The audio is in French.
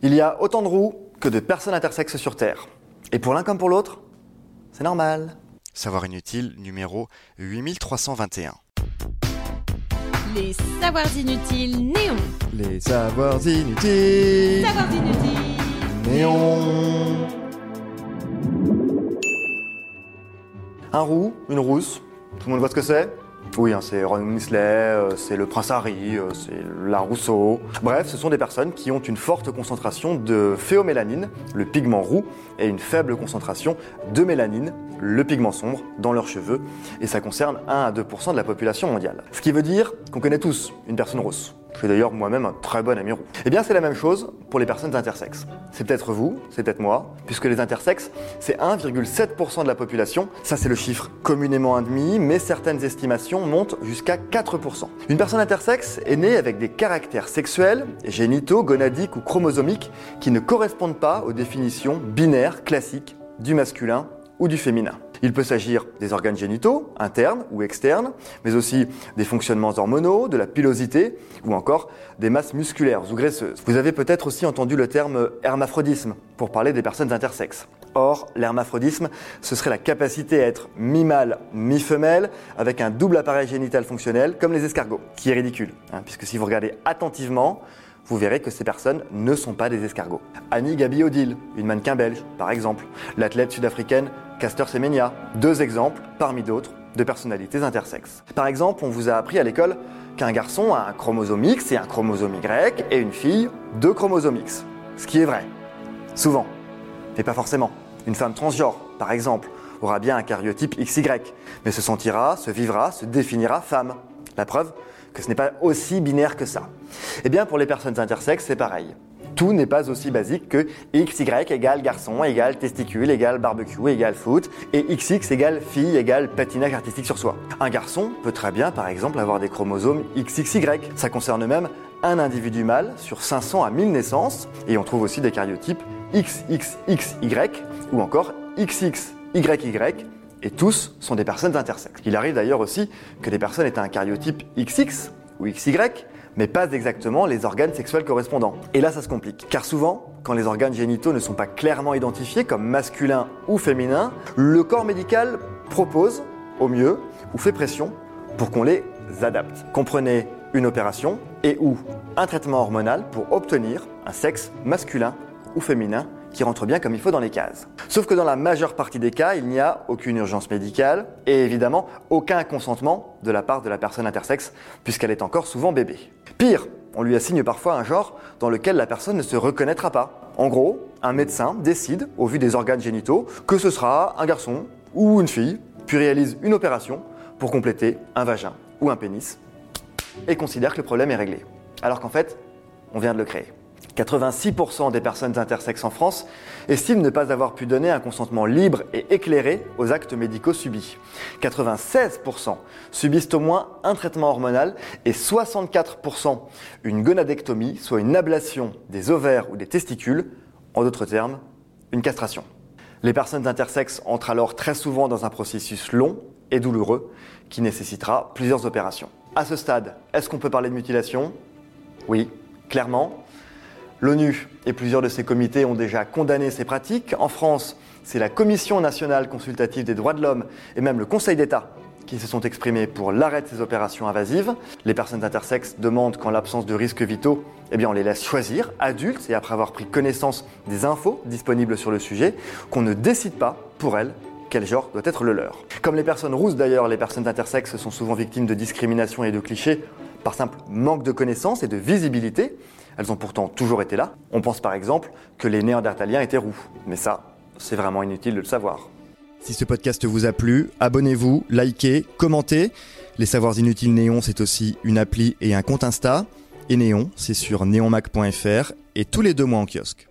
Il y a autant de roues que de personnes intersexes sur Terre. Et pour l'un comme pour l'autre, c'est normal. Savoir inutile numéro 8321. Les savoirs inutiles néons. Les savoirs inutiles. Savoirs inutiles. Néon. Un roux, une rousse. Tout le monde voit ce que c'est Oui, hein, c'est Ron Weasley, euh, c'est le prince Harry, euh, c'est la Rousseau. Bref, ce sont des personnes qui ont une forte concentration de phéomélanine, le pigment roux, et une faible concentration de mélanine, le pigment sombre, dans leurs cheveux. Et ça concerne 1 à 2% de la population mondiale. Ce qui veut dire qu'on connaît tous une personne rousse. Je suis d'ailleurs moi-même un très bon ami roux. Eh bien, c'est la même chose pour les personnes intersexes. C'est peut-être vous, c'est peut-être moi, puisque les intersexes, c'est 1,7% de la population. Ça, c'est le chiffre communément admis, mais certaines estimations montent jusqu'à 4%. Une personne intersexe est née avec des caractères sexuels, génitaux, gonadiques ou chromosomiques qui ne correspondent pas aux définitions binaires classiques du masculin ou du féminin. Il peut s'agir des organes génitaux, internes ou externes, mais aussi des fonctionnements hormonaux, de la pilosité ou encore des masses musculaires ou graisseuses. Vous avez peut-être aussi entendu le terme hermaphrodisme pour parler des personnes intersexes. Or, l'hermaphrodisme, ce serait la capacité à être mi-mâle, mi-femelle, avec un double appareil génital fonctionnel, comme les escargots, qui est ridicule, hein, puisque si vous regardez attentivement, vous verrez que ces personnes ne sont pas des escargots. Annie Gabi Odile, une mannequin belge, par exemple. L'athlète sud-africaine Caster Semenya. Deux exemples, parmi d'autres, de personnalités intersexes. Par exemple, on vous a appris à l'école qu'un garçon a un chromosome X et un chromosome Y, et une fille, deux chromosomes X. Ce qui est vrai. Souvent. Mais pas forcément. Une femme transgenre, par exemple, aura bien un cariotype XY, mais se sentira, se vivra, se définira femme. La preuve, que ce n'est pas aussi binaire que ça. Eh bien, pour les personnes intersexes, c'est pareil. Tout n'est pas aussi basique que XY égale garçon, égale testicule, égale barbecue, égale foot, et XX égale fille, égale patinage artistique sur soi. Un garçon peut très bien, par exemple, avoir des chromosomes XXY. Ça concerne même un individu mâle sur 500 à 1000 naissances, et on trouve aussi des cariotypes XXXY ou encore XXYY et tous sont des personnes intersexes. Il arrive d'ailleurs aussi que des personnes aient un cariotype XX ou XY, mais pas exactement les organes sexuels correspondants. Et là, ça se complique. Car souvent, quand les organes génitaux ne sont pas clairement identifiés comme masculins ou féminins, le corps médical propose, au mieux, ou fait pression pour qu'on les adapte. Comprenez une opération et ou un traitement hormonal pour obtenir un sexe masculin ou féminin qui rentre bien comme il faut dans les cases. Sauf que dans la majeure partie des cas, il n'y a aucune urgence médicale et évidemment aucun consentement de la part de la personne intersexe puisqu'elle est encore souvent bébé. Pire, on lui assigne parfois un genre dans lequel la personne ne se reconnaîtra pas. En gros, un médecin décide, au vu des organes génitaux, que ce sera un garçon ou une fille, puis réalise une opération pour compléter un vagin ou un pénis et considère que le problème est réglé. Alors qu'en fait, on vient de le créer. 86% des personnes intersexes en France estiment ne pas avoir pu donner un consentement libre et éclairé aux actes médicaux subis. 96% subissent au moins un traitement hormonal et 64% une gonadectomie, soit une ablation des ovaires ou des testicules, en d'autres termes, une castration. Les personnes intersexes entrent alors très souvent dans un processus long et douloureux qui nécessitera plusieurs opérations. À ce stade, est-ce qu'on peut parler de mutilation? Oui, clairement. L'ONU et plusieurs de ses comités ont déjà condamné ces pratiques. En France, c'est la Commission nationale consultative des droits de l'homme et même le Conseil d'État qui se sont exprimés pour l'arrêt de ces opérations invasives. Les personnes intersexes demandent qu'en l'absence de risques vitaux, eh bien on les laisse choisir, adultes, et après avoir pris connaissance des infos disponibles sur le sujet, qu'on ne décide pas pour elles quel genre doit être le leur. Comme les personnes rousses d'ailleurs, les personnes intersexes sont souvent victimes de discrimination et de clichés par simple manque de connaissances et de visibilité. Elles ont pourtant toujours été là. On pense par exemple que les Néandertaliens étaient roux. Mais ça, c'est vraiment inutile de le savoir. Si ce podcast vous a plu, abonnez-vous, likez, commentez. Les Savoirs Inutiles Néon, c'est aussi une appli et un compte Insta. Et Néon, c'est sur neonmac.fr et tous les deux mois en kiosque.